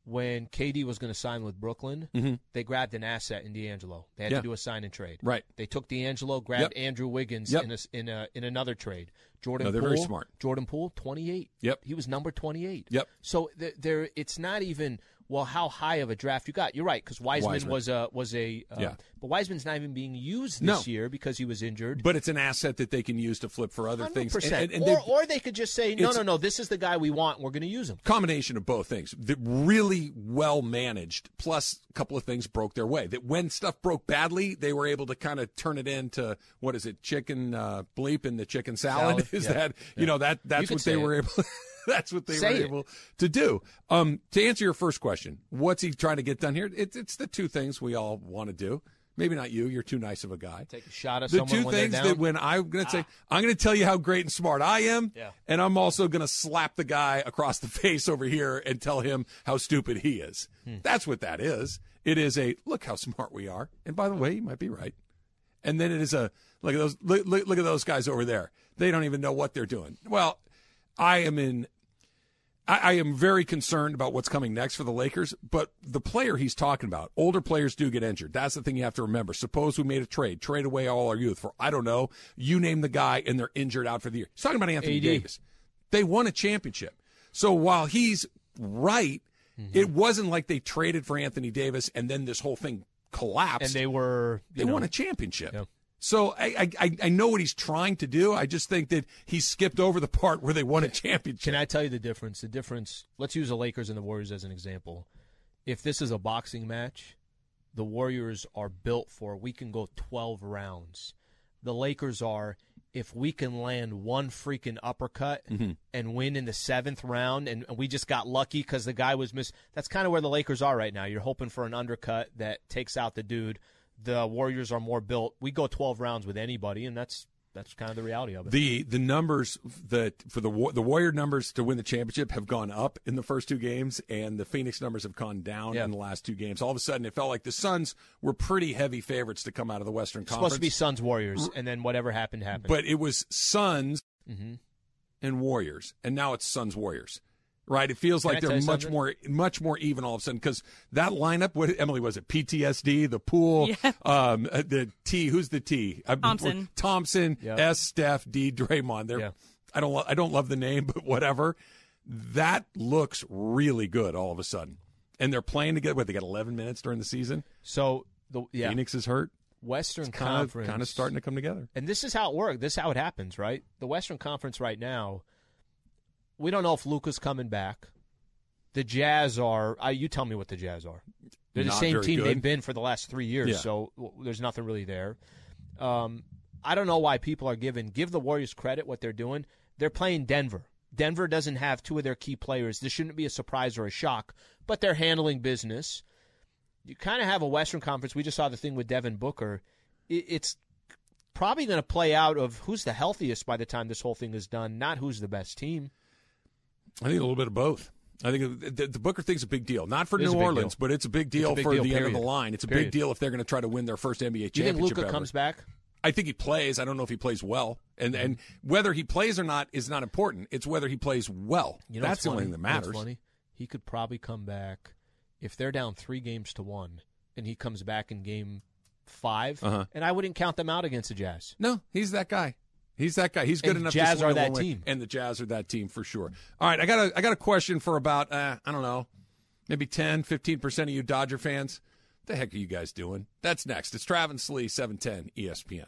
When KD was going to sign with Brooklyn, Mhm. they grabbed an asset in D'Angelo. They had Yeah. to do a sign and trade. Right. They took D'Angelo, grabbed Yep. Andrew Wiggins Yep. in a, in a in another trade. Jordan No, they're Poole, very smart. Jordan Poole, twenty eight. Yep. He was number twenty eight. Yep. So there, it's not even well how high of a draft you got. You're right because Wiseman, Wiseman. was a was a uh, Yeah. but Wiseman's not even being used No. this year because he was injured. But it's an asset that they can use to flip for other things. And- 100%. and- and or, or they could just say, no, no, no, this is the guy we want. We're going to use him. combination of both things. The really well managed, plus a couple of things broke their way. That when stuff broke badly, they were able to kind of turn it into what is it, chicken uh, bleep in the chicken salad? Salad, Is yeah. that you know that that's what they say were it. able. that's what they Say were it. able to do. Um, to answer your first question, what's he trying to get done here? It's it's the two things we all want to do. Maybe not you. You're too nice of a guy. Take a shot at the someone two when things down. that when I'm going to say, I'm going to tell you how great and smart I am, Yeah. and I'm also going to slap the guy across the face over here and tell him how stupid he is. Hmm. That's what that is. It is a look how smart we are, and by the way, you might be right. And then it is a look at those look, look, look at those guys over there. They don't even know what they're doing. Well, I am in I, I am very concerned about what's coming next for the Lakers, but the player he's talking about, older players do get injured. That's the thing you have to remember. Suppose we made a trade, trade away all our youth for, I don't know, you name the guy, and they're injured out for the year. He's talking about Anthony AD. Davis. They won a championship. So while he's right, Mm-hmm. it wasn't like they traded for Anthony Davis and then this whole thing collapsed. and they were They know, won a championship. Yeah. So I, I I know what he's trying to do. I just think that he skipped over the part where they won a championship. Can I tell you the difference? The difference. Let's use the Lakers and the Warriors as an example. If this is a boxing match, the Warriors are built for we can go 12 rounds. The Lakers are if we can land one freaking uppercut Mm-hmm. and win in the seventh round, and we just got lucky because the guy was miss. That's kind of where the Lakers are right now. You're hoping for an undercut that takes out the dude. The Warriors are more built. We go 12 rounds with anybody, and that's that's kind of the reality of it. The the numbers that for the the Warrior numbers to win the championship have gone up in the first two games, and the Phoenix numbers have gone down Yeah. in the last two games. All of a sudden, it felt like the Suns were pretty heavy favorites to come out of the Western It's Conference. supposed to be Suns Warriors, and then whatever happened happened. but it was Suns hmm and Warriors, and now it's Suns Warriors. Right? It feels Can like they're much something? more much more even all of a sudden because that lineup. What Emily was it? PTSD, the Poole, Yeah. um, uh, the T. Who's the T? Uh, Thompson. Thompson, Yeah. S. Steph, D. Draymond. They're Yeah. I don't lo- I don't love the name, but whatever. That looks really good all of a sudden, and they're playing together. What they got 11 minutes during the season. So the yeah, Phoenix is hurt. Western Kind of Conference kind of starting to come together. and this is how it works. This is how it happens, right? The Western Conference right now. We don't know if Luka's coming back. The Jazz are. Uh, you tell me what the Jazz are. They're the Not same very team good. they've been for the last three years. Yeah. So w- there's nothing really there. Um, I don't know why people are giving give the Warriors credit what they're doing. They're playing Denver. Denver doesn't have two of their key players. This shouldn't be a surprise or a shock, but they're handling business. You kind of have a Western Conference. We just saw the thing with Devin Booker. It, it's probably going to play out of who's the healthiest by the time this whole thing is done, not who's the best team. I think a little bit of both. I think the, the Booker thing's a big deal, not for It New Orleans, deal. but it's a big deal big for deal, the end of the line. It's a Period. big deal if they're going to try to win their first NBA Do you think championship. Luka ever. comes back? I think he plays. I don't know if he plays well, and and whether he plays or not is not important. It's whether he plays well. You know That's the only thing that You know matters. funny? He could probably come back if they're down three games to one, and he comes back in game 5 Uh-huh. and I wouldn't count them out against the Jazz. No, he's that guy. He's that guy. He's good And enough. Jazz are that team. and the Jazz are that team for sure. All right, I got a I got a question for about uh, I don't know, maybe 10, 15 percent of you Dodger fans. What the heck are you guys doing? That's next. It's Travis Lee, seven ten ESPN.